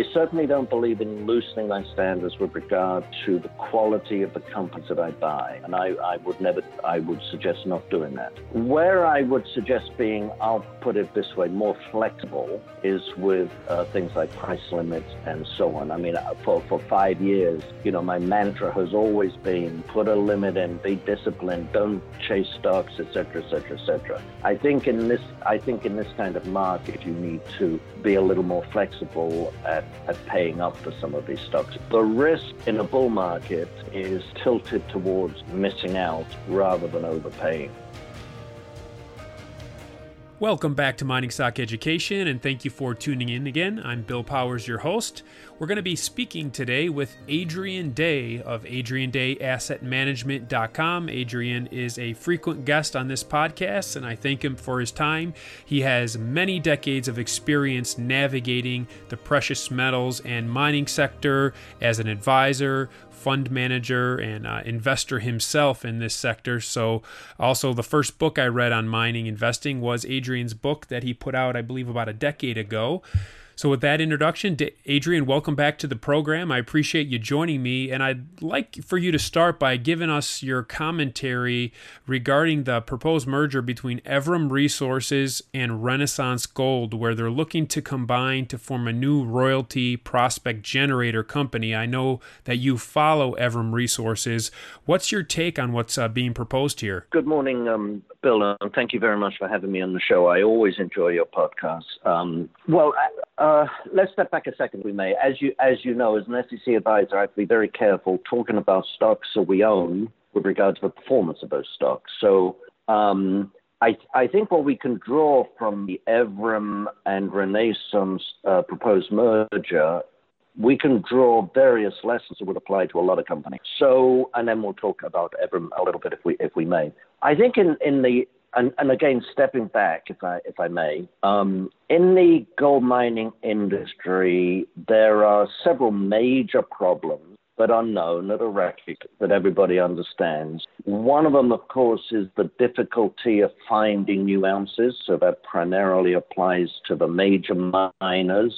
I certainly don't believe in loosening my standards with regard to the quality of the companies that I buy. And I, I would never, I would suggest not doing that. Where I would suggest being, I'll put it this way, more flexible is with uh, things like price limits and so on. I mean, uh, for, for five years, you know, my mantra has always been put a limit in, be disciplined, don't chase stocks, etc., etc., etc. I think in this, I think in this kind of market, you need to be a little more flexible at, at paying up for some of these stocks. The risk in a bull market is tilted towards missing out rather than overpaying. Welcome back to Mining Stock Education, and thank you for tuning in again. I'm Bill Powers, your host. We're going to be speaking today with Adrian Day of AdrianDayAssetManagement.com. Adrian is a frequent guest on this podcast, and I thank him for his time. He has many decades of experience navigating the precious metals and mining sector as an advisor, fund manager and uh, investor himself in this sector. So, also, the first book I read on mining investing was Adrian's book that he put out, I believe, about a decade ago. So, with that introduction, Adrian, welcome back to the program. I appreciate you joining me, and I'd like for you to start by giving us your commentary regarding the proposed merger between Evrim Resources and Renaissance Gold, where they're looking to combine to form a new royalty prospect generator company. I know that you follow Evrim Resources. What's your take on what's uh, being proposed here? Good morning, um, Bill, and thank you very much for having me on the show. I always enjoy your podcast. Um, well, uh, uh, let's step back a second, we may. As you as you know, as an SEC advisor, I have to be very careful talking about stocks that we own with regard to the performance of those stocks. So um, I, I think what we can draw from the Evrim and Renaissance uh, proposed merger, we can draw various lessons that would apply to a lot of companies. So, and then we'll talk about Evrim a little bit if we if we may. I think in in the and, and again, stepping back, if I if I may, um, in the gold mining industry, there are several major problems that are known that are recognized that everybody understands. One of them, of course, is the difficulty of finding new ounces. So that primarily applies to the major miners,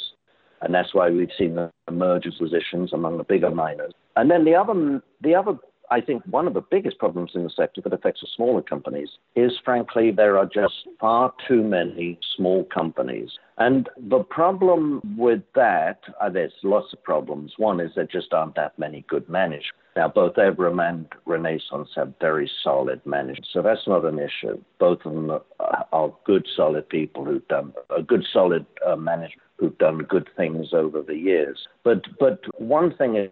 and that's why we've seen the merger positions among the bigger miners. And then the other the other I think one of the biggest problems in the sector that affects the smaller companies is, frankly, there are just far too many small companies. And the problem with that, uh, there's lots of problems. One is there just aren't that many good managers. Now, both Evrim and Renaissance have very solid managers, so that's not an issue. Both of them are, are good, solid people who've done a good, solid uh, management who've done good things over the years. But but one thing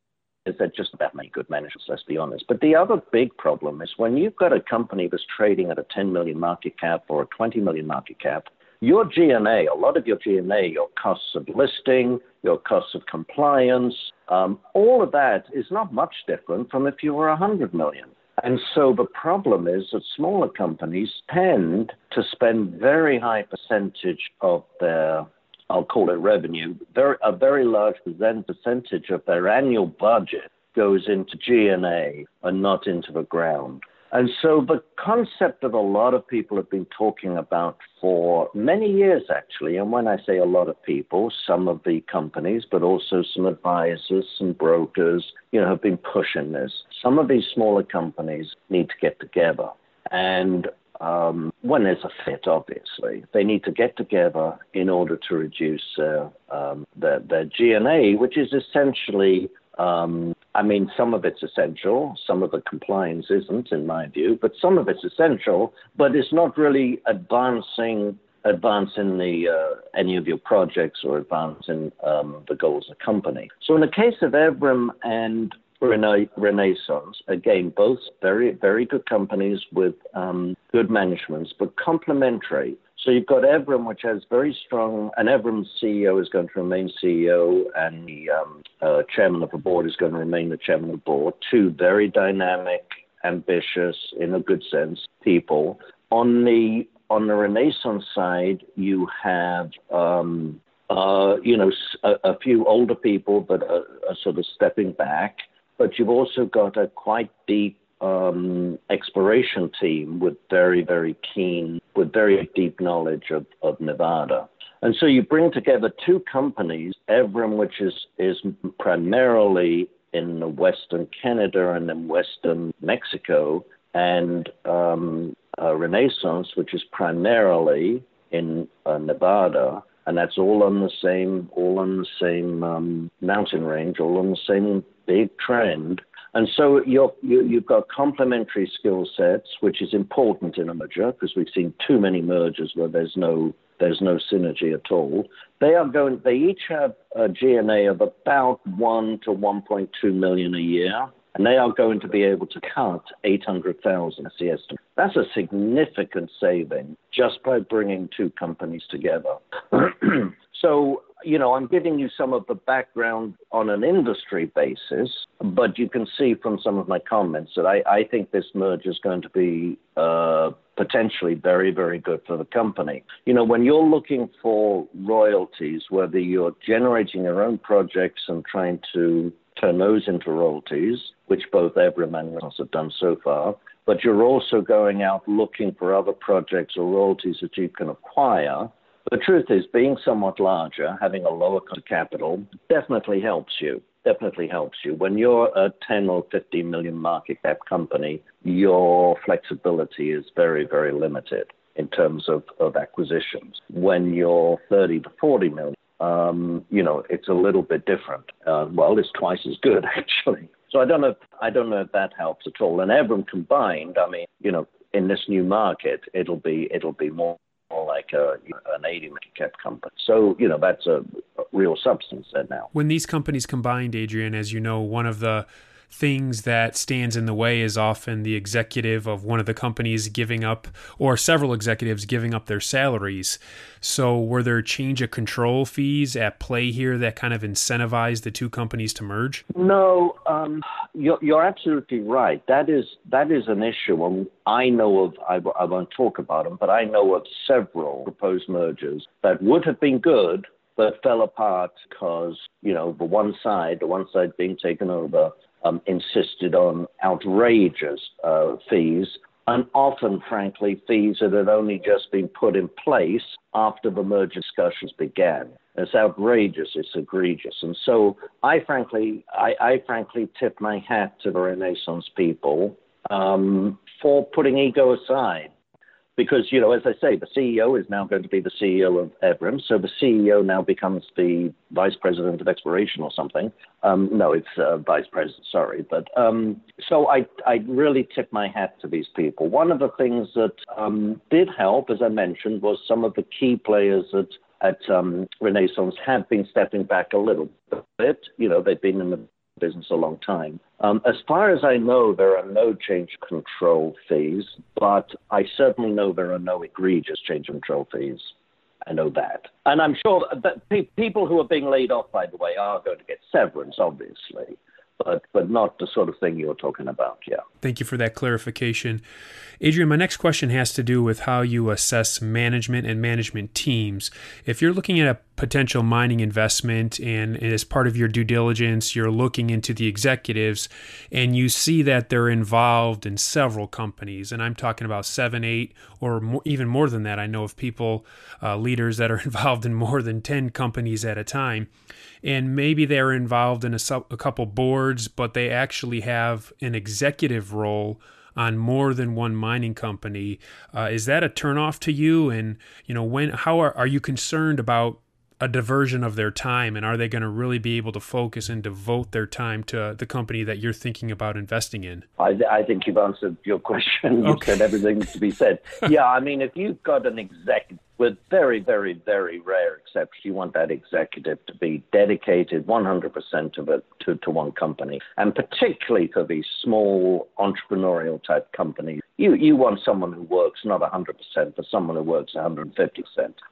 is there just that many good managers, let's be honest. But the other big problem is when you've got a company that's trading at a 10 million market cap or a 20 million market cap, your G&A, a lot of your G&A, your costs of listing, your costs of compliance, um, all of that is not much different from if you were 100 million. And so the problem is that smaller companies tend to spend very high percentage of their I'll call it revenue, very, a very large percentage of their annual budget goes into G&A and not into the ground. And so the concept that a lot of people have been talking about for many years, actually, and when I say a lot of people, some of the companies, but also some advisors and brokers, you know, have been pushing this. Some of these smaller companies need to get together. And um, when there's a fit, obviously, they need to get together in order to reduce uh, um, their, their G&A, which is essentially, um, I mean, some of it's essential, some of the compliance isn't, in my view, but some of it's essential, but it's not really advancing advancing the uh, any of your projects or advancing um, the goals of the company. So in the case of Evrim and Rena- Renaissance. Again, both very, very good companies with um, good managements, but complementary. So you've got Evrim, which has very strong, and Evrim's CEO is going to remain CEO, and the um, uh, chairman of the board is going to remain the chairman of the board. Two very dynamic, ambitious, in a good sense, people. On the on the Renaissance side, you have um, uh, you know a, a, few older people, but are, are sort of stepping back but you've also got a quite deep um, exploration team with very, very keen, with very deep knowledge of, of Nevada. And so you bring together two companies, Evrim, which is, is primarily in western Canada and in western Mexico, and um, uh, Renaissance, which is primarily in uh, Nevada, and that's all on the same, all on the same um, mountain range, all on the same big trend. And so you you've got complementary skill sets, which is important in a merger because we've seen too many mergers where there's no there's no synergy at all. They are going. They each have a G&A of about one to 1.2 million a year, and they are going to be able to cut 800,000. That's the. That's a significant saving just by bringing two companies together. so you know, I'm giving you some of the background on an industry basis, but you can see from some of my comments that I, I think this merge is going to be uh, potentially very, very good for the company. You know, when you're looking for royalties, whether you're generating your own projects and trying to turn those into royalties, which both Evrim and Renaissance have done so far, but you're also going out looking for other projects or royalties that you can acquire the truth is, being somewhat larger, having a lower cost of capital, definitely helps you. Definitely helps you. When you're a 10 or 15 million market cap company, your flexibility is very, very limited in terms of, of acquisitions. When you're 30 to 40 million, um, you know, it's a little bit different. Uh, well, it's twice as good actually. So I don't know. If, I don't know if that helps at all. And Evrim combined, I mean, you know, in this new market, it'll be it'll be more more like a, an 80 cap company. So, you know, that's a real substance there now. When these companies combined, Adrian, as you know, one of the things that stands in the way is often the executive of one of the companies giving up, or several executives giving up their salaries. So, were there change of control fees at play here that kind of incentivized the two companies to merge? No, um, you're, you're, absolutely right. That is that is an issue. And I know of. I, I won't talk about them, but I know of several proposed mergers that would have been good but fell apart because, you know, the one side, the one side being taken over, um, insisted on outrageous uh, fees, and often, frankly, fees that had only just been put in place after the merger discussions began. It's outrageous, it's egregious, and so I frankly, I, I frankly tip my hat to the Renaissance people um, for putting ego aside because you know, as I say, the CEO is now going to be the CEO of Evrim, so the CEO now becomes the vice president of exploration or something. Um, no, it's uh, vice president. Sorry, but um, so I I really tip my hat to these people. One of the things that um, did help, as I mentioned, was some of the key players that at um, Renaissance have been stepping back a little bit. You know, they've been in the business a long time. Um, as far as I know, there are no change control fees, but I certainly know there are no egregious change control fees. I know that. And I'm sure that pe- people who are being laid off, by the way, are going to get severance, obviously but but not the sort of thing you're talking about. Yeah. Thank you for that clarification, Adrian. My next question has to do with how you assess management and management teams. If you're looking at a potential mining investment and, as part of your due diligence, you're looking into the executives, and you see that they're involved in several companies, and I'm talking about seven, eight, or more, even more than that. I know of people, uh, leaders that are involved in more than ten companies at a time and maybe they're involved in a, a couple boards, but they actually have an executive role on more than one mining company. Uh, is that a turnoff to you? And you know, when how are, are you concerned about a diversion of their time? And are they going to really be able to focus and devote their time to the company that you're thinking about investing in? I, I think you've answered your question. You've said everything to be said. Yeah i mean if you've got an executive with very, very, very rare exceptions, you want that executive to be dedicated 100% of it to, to one company. And particularly for these small entrepreneurial type companies, you, you want someone who works not 100%, but someone who works 150%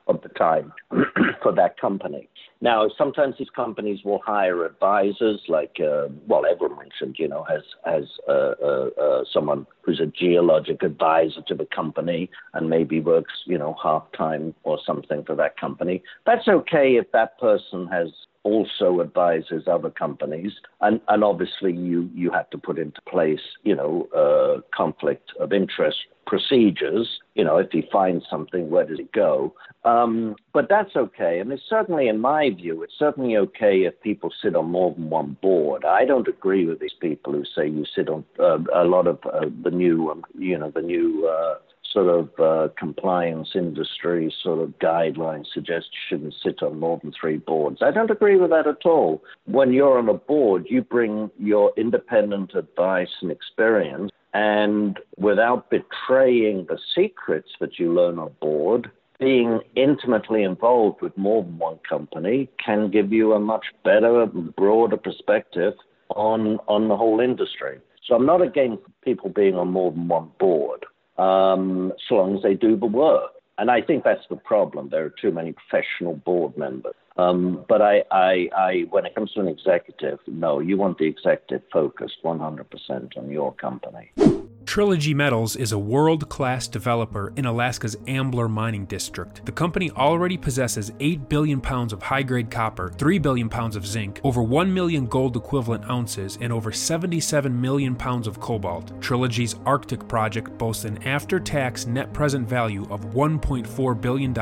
of the time for that company. Now, sometimes these companies will hire advisors, like uh, well, everyone mentioned, you know, has has uh, uh, uh, someone who's a geologic advisor to the company and maybe works, you know, half time or something for that company. That's okay if that person has also advises other companies, and and obviously you you have to put into place you know uh, conflict of interest procedures. You know, if he finds something, where does it go? Um, but that's okay. And it's certainly, in my view, it's certainly okay if people sit on more than one board. I don't agree with these people who say you sit on uh, a lot of uh, the new, um, you know, the new. Uh, sort of uh, compliance industry sort of guidelines suggest you shouldn't sit on more than three boards. I don't agree with that at all. When you're on a board, you bring your independent advice and experience and without betraying the secrets that you learn on board, being intimately involved with more than one company can give you a much better, broader perspective on on the whole industry. So I'm not against people being on more than one board, um, so long as they do the work. And I think that's the problem. There are too many professional board members. Um, but I, I, I, when it comes to an executive, no, you want the executive focused 100% on your company. Trilogy Metals is a world class developer in Alaska's Ambler mining district. The company already possesses 8 billion pounds of high grade copper, 3 billion pounds of zinc, over 1 million gold equivalent ounces, and over 77 million pounds of cobalt. Trilogy's Arctic project boasts an after tax net present value of $1.4 billion,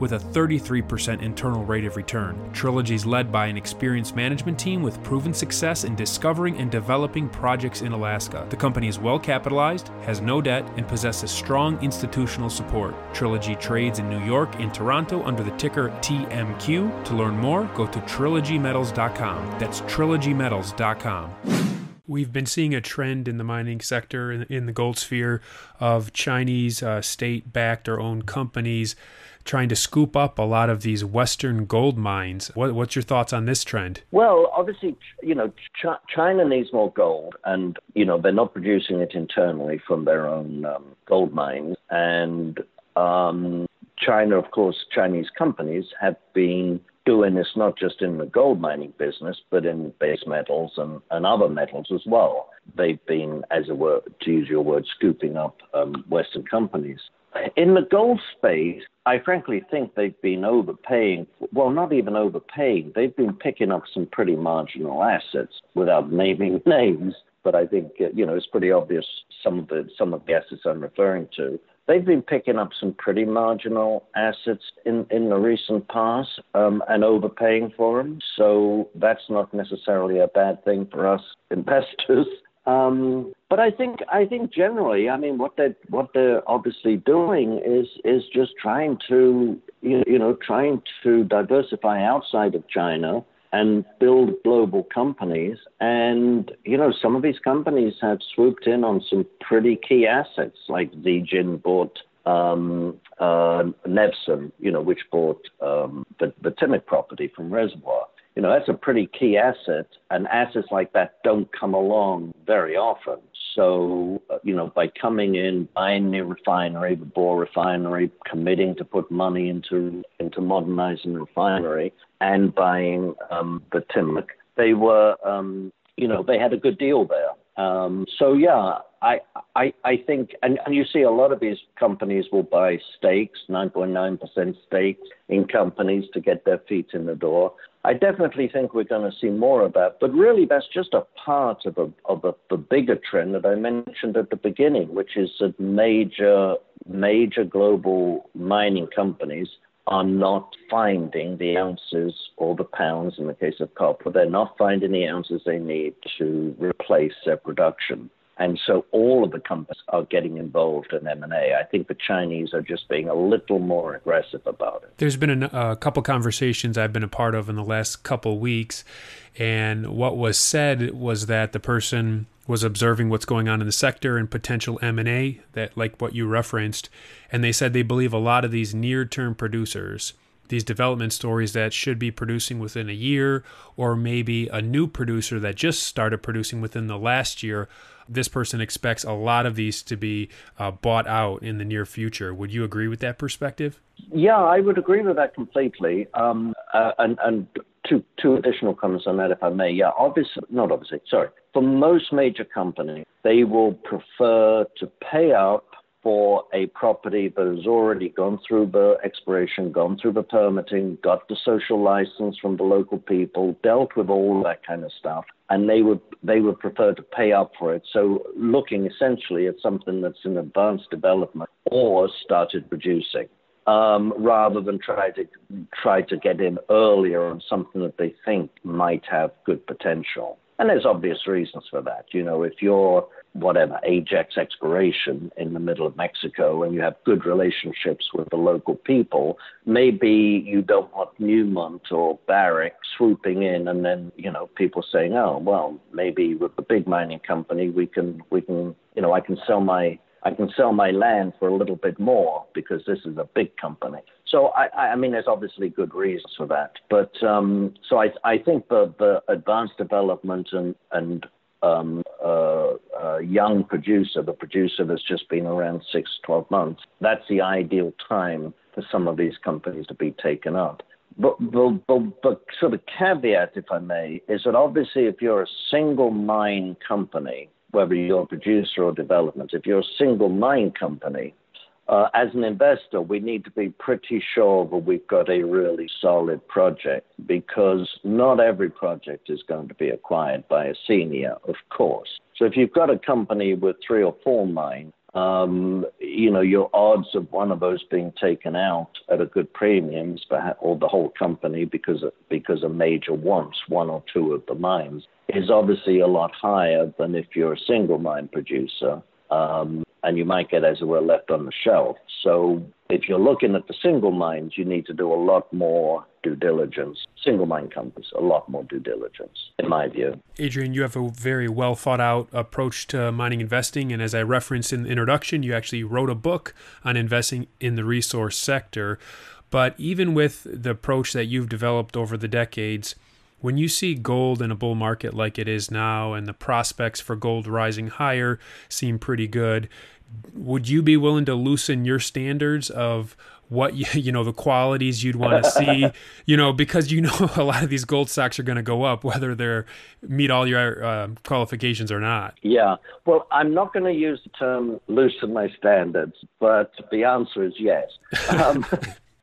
with a 33% internal rate of return. Trilogy is led by an experienced management team with proven success in discovering and developing projects in Alaska. The company is well capitalized has no debt, and possesses strong institutional support. Trilogy trades in New York and Toronto under the ticker TMQ. To learn more, go to trilogymetals.com. That's trilogymetals.com. We've been seeing a trend in the mining sector, in, the gold sphere, of Chinese uh, state backed or owned companies trying to scoop up a lot of these Western gold mines. What, what's your thoughts on this trend? Well, obviously, you know, Ch- China needs more gold, and you know they're not producing it internally from their own um, gold mines, and um, China, of course, Chinese companies have been doing this not just in the gold mining business, but in base metals and, and other metals as well. They've been, as it were, to use your word, scooping up um, Western companies. In the gold space, I frankly think they've been overpaying. Well, not even overpaying. They've been picking up some pretty marginal assets without naming names. But I think uh, you know it's pretty obvious some of the some of the assets I'm referring to. They've been picking up some pretty marginal assets in, in the recent past um, and overpaying for them. So that's not necessarily a bad thing for us investors. Um, but I think I think generally, I mean, what they what they're obviously doing is is just trying to you know trying to diversify outside of China and build global companies. And you know, some of these companies have swooped in on some pretty key assets, like Zijin bought um, uh, Nevsun, you know, which bought um, the, the Timok property from Reservoir you know, that's a pretty key asset, and assets like that don't come along very often. So, uh, you know, by coming in, buying the refinery, the Bor refinery, committing to put money into into modernizing the refinery, and buying um, the Timok, they were, um, you know, they had a good deal there. Um, so yeah, I, I, I think, and, and you see a lot of these companies will buy stakes, 9.9% stakes in companies to get their feet in the door. I definitely think we're going to see more of that. But really, that's just a part of, a, of a, the bigger trend that I mentioned at the beginning, which is that major, major global mining companies are not finding the ounces or the pounds in the case of copper. They're not finding the ounces they need to replace their production. And so all of the companies are getting involved in M&A. I think the Chinese are just being a little more aggressive about it. There's been a, a couple conversations I've been a part of in the last couple weeks, and what was said was that the person was observing what's going on in the sector and potential M&A that like what you referenced, and they said they believe a lot of these near-term producers these development stories that should be producing within a year, or maybe a new producer that just started producing within the last year. This person expects a lot of these to be uh, bought out in the near future. Would you agree with that perspective? Yeah, I would agree with that completely. Um, uh, and, and two, two additional comments on that, if I may. Yeah, obviously, not obviously, sorry. For most major companies, they will prefer to pay up for a property that has already gone through the exploration, gone through the permitting, got the social license from the local people, dealt with all that kind of stuff, and they would they would prefer to pay up for it. So looking essentially at something that's in advanced development or started producing. Um, rather than try to try to get in earlier on something that they think might have good potential. And there's obvious reasons for that. You know, if you're whatever Ajax exploration in the middle of Mexico and you have good relationships with the local people, maybe you don't want Newmont or Barrick swooping in and then, you know, people saying, Oh, well, maybe with the big mining company we can we can you know, I can sell my I can sell my land for a little bit more because this is a big company. So I, I mean, there's obviously good reasons for that. But um, so I, I think the, the advanced development and and um, uh, uh, young producer, the producer that's just been around six, 12 months, that's the ideal time for some of these companies to be taken up. But, but, but, but so the caveat, if I may, is that obviously if you're a single mine company, whether you're a producer or development, if you're a single mine company, uh, as an investor, we need to be pretty sure that we've got a really solid project because not every project is going to be acquired by a senior, of course. So if you've got a company with three or four mines, um, you know, your odds of one of those being taken out at a good premium, or the whole company because because a major wants one or two of the mines, is obviously a lot higher than if you're a single mine producer. Um, and you might get, as it were, left on the shelf. So if you're looking at the single mines, you need to do a lot more due diligence. Single mine companies, a lot more due diligence, in my view. Adrian, you have a very well thought out approach to mining investing. And as I referenced in the introduction, you actually wrote a book on investing in the resource sector. But even with the approach that you've developed over the decades, when you see gold in a bull market like it is now and the prospects for gold rising higher seem pretty good, would you be willing to loosen your standards of what you, you know the qualities you'd want to see? You know because you know a lot of these gold stocks are going to go up whether they're meet all your uh, qualifications or not. Yeah. Well i'm not going to use the term loosen my standards but the answer is yes. Um,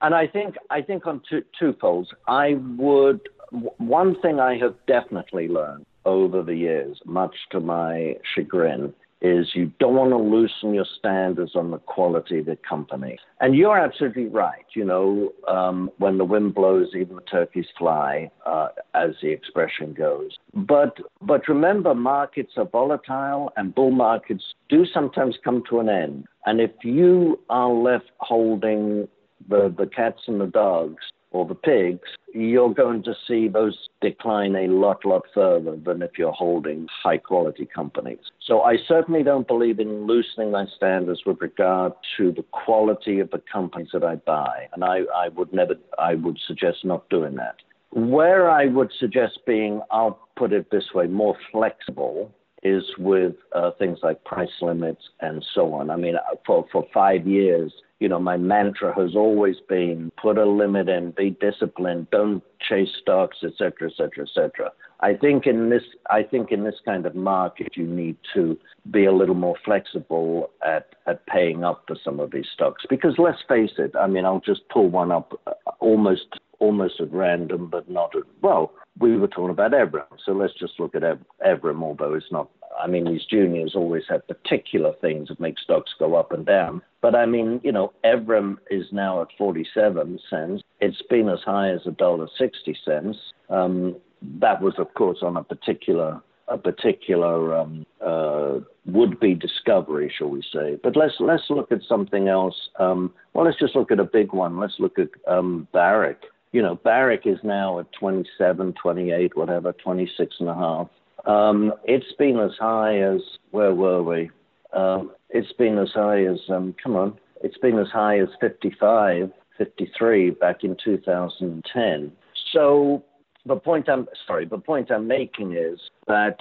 and i think i think on two two poles i would one thing I have definitely learned over the years, much to my chagrin, is you don't want to loosen your standards on the quality of the company. And you're absolutely right. You know, um, when the wind blows, even the turkeys fly, uh, as the expression goes. But but remember, markets are volatile, and bull markets do sometimes come to an end. And if you are left holding the the cats and the dogs or the pigs, you're going to see those decline a lot, lot further than if you're holding high quality companies. So I certainly don't believe in loosening my standards with regard to the quality of the companies that I buy. And I, I would never, I would suggest not doing that. Where I would suggest being, I'll put it this way, more flexible is with uh, things like price limits and so on. I mean, for, for five years, you know, my mantra has always been put a limit in, be disciplined, don't chase stocks, et cetera, et cetera, et cetera. I think in this, I think in this kind of market, you need to be a little more flexible at, at paying up for some of these stocks. Because let's face it, I mean, I'll just pull one up uh, almost, almost at random, but not at, well, we were talking about Evrim. So let's just look at Evrim, although it's not I mean, these juniors always have particular things that make stocks go up and down. But I mean, you know, Evrim is now at 47 cents. It's been as high as a dollar 60 cents. Um, that was, of course, on a particular a particular um, uh, would-be discovery, shall we say? But let's let's look at something else. Um, well, let's just look at a big one. Let's look at um, Barrick. You know, Barrick is now at 27, 28, whatever, 26 and a half. Um, it's been as high as where were we? Um, it's been as high as um, come on, it's been as high as 55, 53 back in 2010. So the point I'm sorry, the point I'm making is that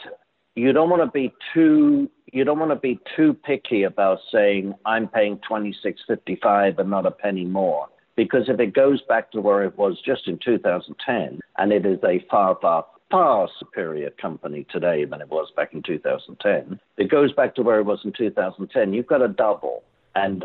you don't want to be too you don't want to be too picky about saying I'm paying 26.55 and not a penny more because if it goes back to where it was just in 2010 and it is a far far far superior company today than it was back in 2010. It goes back to where it was in 2010. You've got a double. and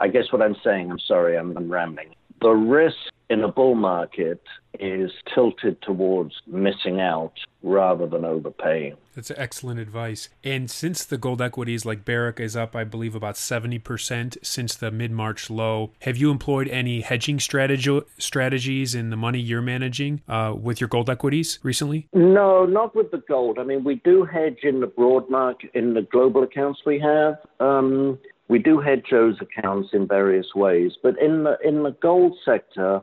I guess what I'm saying, I'm sorry, I'm, I'm rambling. The risk in a bull market is tilted towards missing out rather than overpaying. That's excellent advice. And since the gold equities like Barrick is up, I believe, about 70% since the mid March low, have you employed any hedging strategy, strategies in the money you're managing uh, with your gold equities recently? No, not with the gold. I mean, we do hedge in the broad market, in the global accounts we have. Um, we do hedge those accounts in various ways, but in the in the gold sector,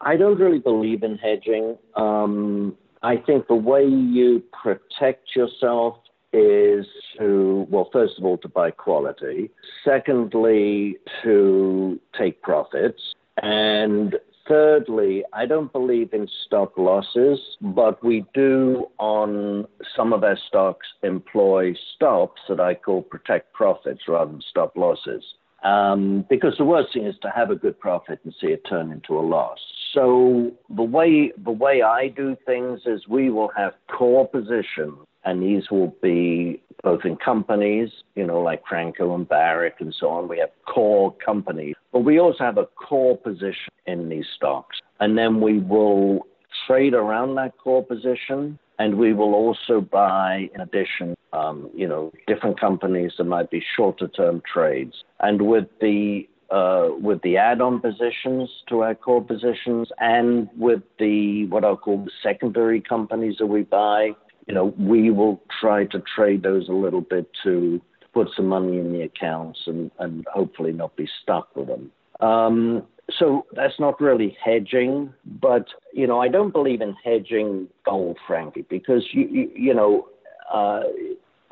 I don't really believe in hedging. Um, I think the way you protect yourself is to, well, first of all, to buy quality. Secondly, to take profits. And thirdly, I don't believe in stop losses, but we do on some of our stocks employ stops that I call protect profits rather than stop losses. Um, because the worst thing is to have a good profit and see it turn into a loss. So the way the way I do things is we will have core positions, and these will be both in companies, you know, like Franco and Barrick and so on. We have core companies, but we also have a core position in these stocks, and then we will trade around that core position and we will also buy, in addition, um, you know, different companies that might be shorter term trades. And with the uh, with the add-on positions to our core positions, and with the what I'll call the secondary companies that we buy, you know, we will try to trade those a little bit to put some money in the accounts and, and hopefully not be stuck with them. Um, so that's not really hedging, but you know I don't believe in hedging gold, frankly, because you you, you know. Uh,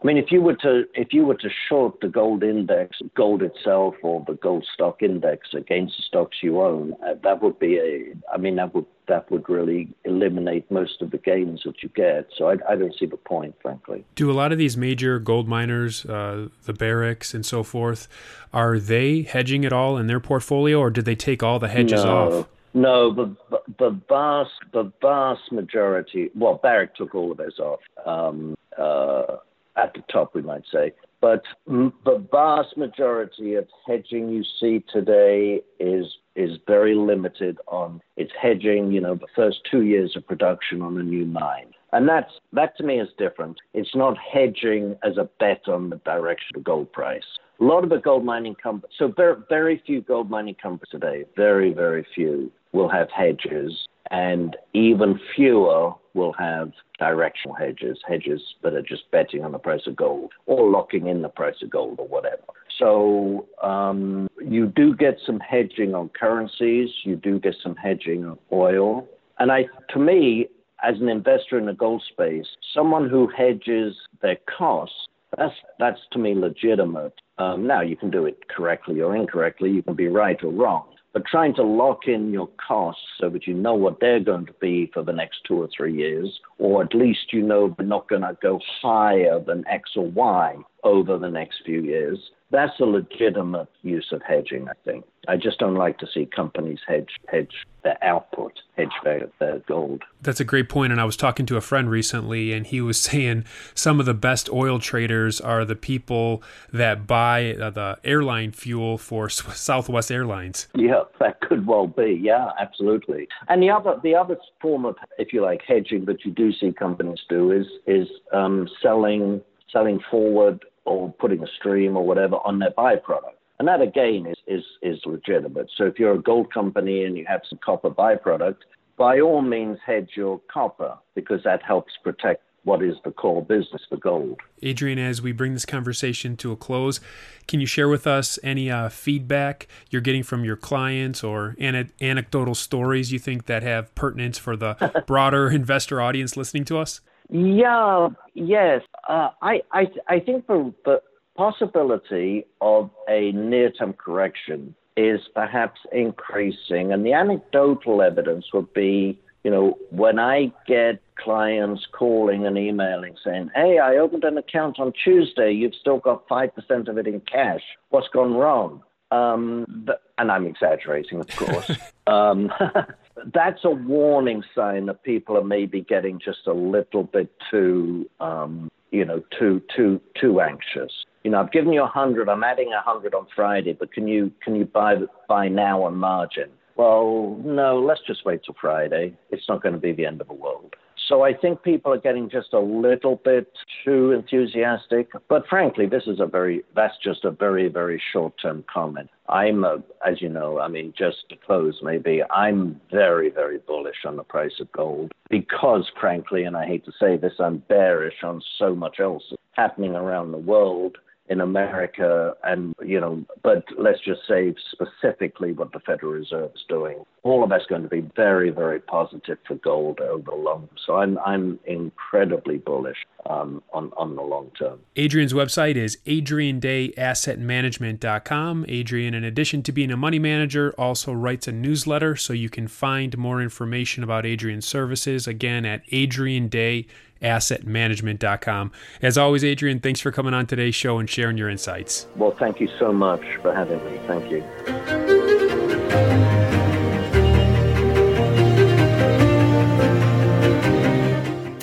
I mean, if you were to if you were to short the gold index, gold itself, or the gold stock index against the stocks you own, uh, that would be a. I mean, that would that would really eliminate most of the gains that you get. So I, I don't see the point, frankly. Do a lot of these major gold miners, uh, the Barricks and so forth, are they hedging at all in their portfolio, or did they take all the hedges no. off? No, the the vast the vast majority. Well, Barrick took all of those off. Um, uh, at the top, we might say. But the vast majority of hedging you see today is is very limited on its hedging, you know, the first two years of production on a new mine. And that's that to me is different. It's not hedging as a bet on the direction of gold price. A lot of the gold mining companies, so very, very few gold mining companies today, very, very few, will have hedges, and even fewer will have directional hedges, hedges that are just betting on the price of gold or locking in the price of gold or whatever. So um, you do get some hedging on currencies, you do get some hedging on oil, and I, to me, as an investor in the gold space, someone who hedges their costs, that's that's to me legitimate. Um, now you can do it correctly or incorrectly, you can be right or wrong. But trying to lock in your costs so that you know what they're going to be for the next two or three years, or at least you know they're not going to go higher than X or Y over the next few years, that's a legitimate use of hedging, I think. I just don't like to see companies hedge hedge their output, hedge their, their gold. That's a great point. And I was talking to a friend recently, and he was saying some of the best oil traders are the people that buy uh, the airline fuel for Southwest Airlines. Yeah, that could well be. Yeah, absolutely. And the other the other form of, if you like, hedging that you do see companies do is is um, selling selling forward or putting a stream or whatever on their byproduct. And that again is, is, is legitimate. So if you're a gold company and you have some copper byproduct, by all means hedge your copper because that helps protect what is the core business the gold. Adrian, as we bring this conversation to a close, can you share with us any uh, feedback you're getting from your clients or an- anecdotal stories you think that have pertinence for the broader investor audience listening to us? Yeah, yes. Uh, I, I, I think the, the possibility of a near-term correction is perhaps increasing, and the anecdotal evidence would be, you know, when I get clients calling and emailing saying, "Hey, I opened an account on Tuesday. You've still got five percent of it in cash. What's gone wrong?" Um, but, and I'm exaggerating, of course. um, that's a warning sign that people are maybe getting just a little bit too, um, you know, too too too anxious. you know, I've given you a hundred. I'm adding a hundred on Friday, but can you can you buy buy now on margin? Well, no. Let's just wait till Friday. It's not going to be the end of the world. So I think people are getting just a little bit too enthusiastic. But frankly, this is a very, that's just a very, very short term comment. I'm, a, as you know, I mean, just to close maybe, I'm very, very bullish on the price of gold because, frankly, and I hate to say this, I'm bearish on so much else happening around the world in America, and you know, but let's just say specifically what the Federal Reserve is doing. All of that's going to be very, very positive for gold over the long. So I'm I'm incredibly bullish um, on on the long term. Adrian's website is adriandayassetmanagement.com. Adrian, in addition to being a money manager, also writes a newsletter, so you can find more information about Adrian's services again at Adrian Day assetmanagement.com. As always, Adrian, thanks for coming on today's show and sharing your insights. Well, thank you so much for having me. Thank you.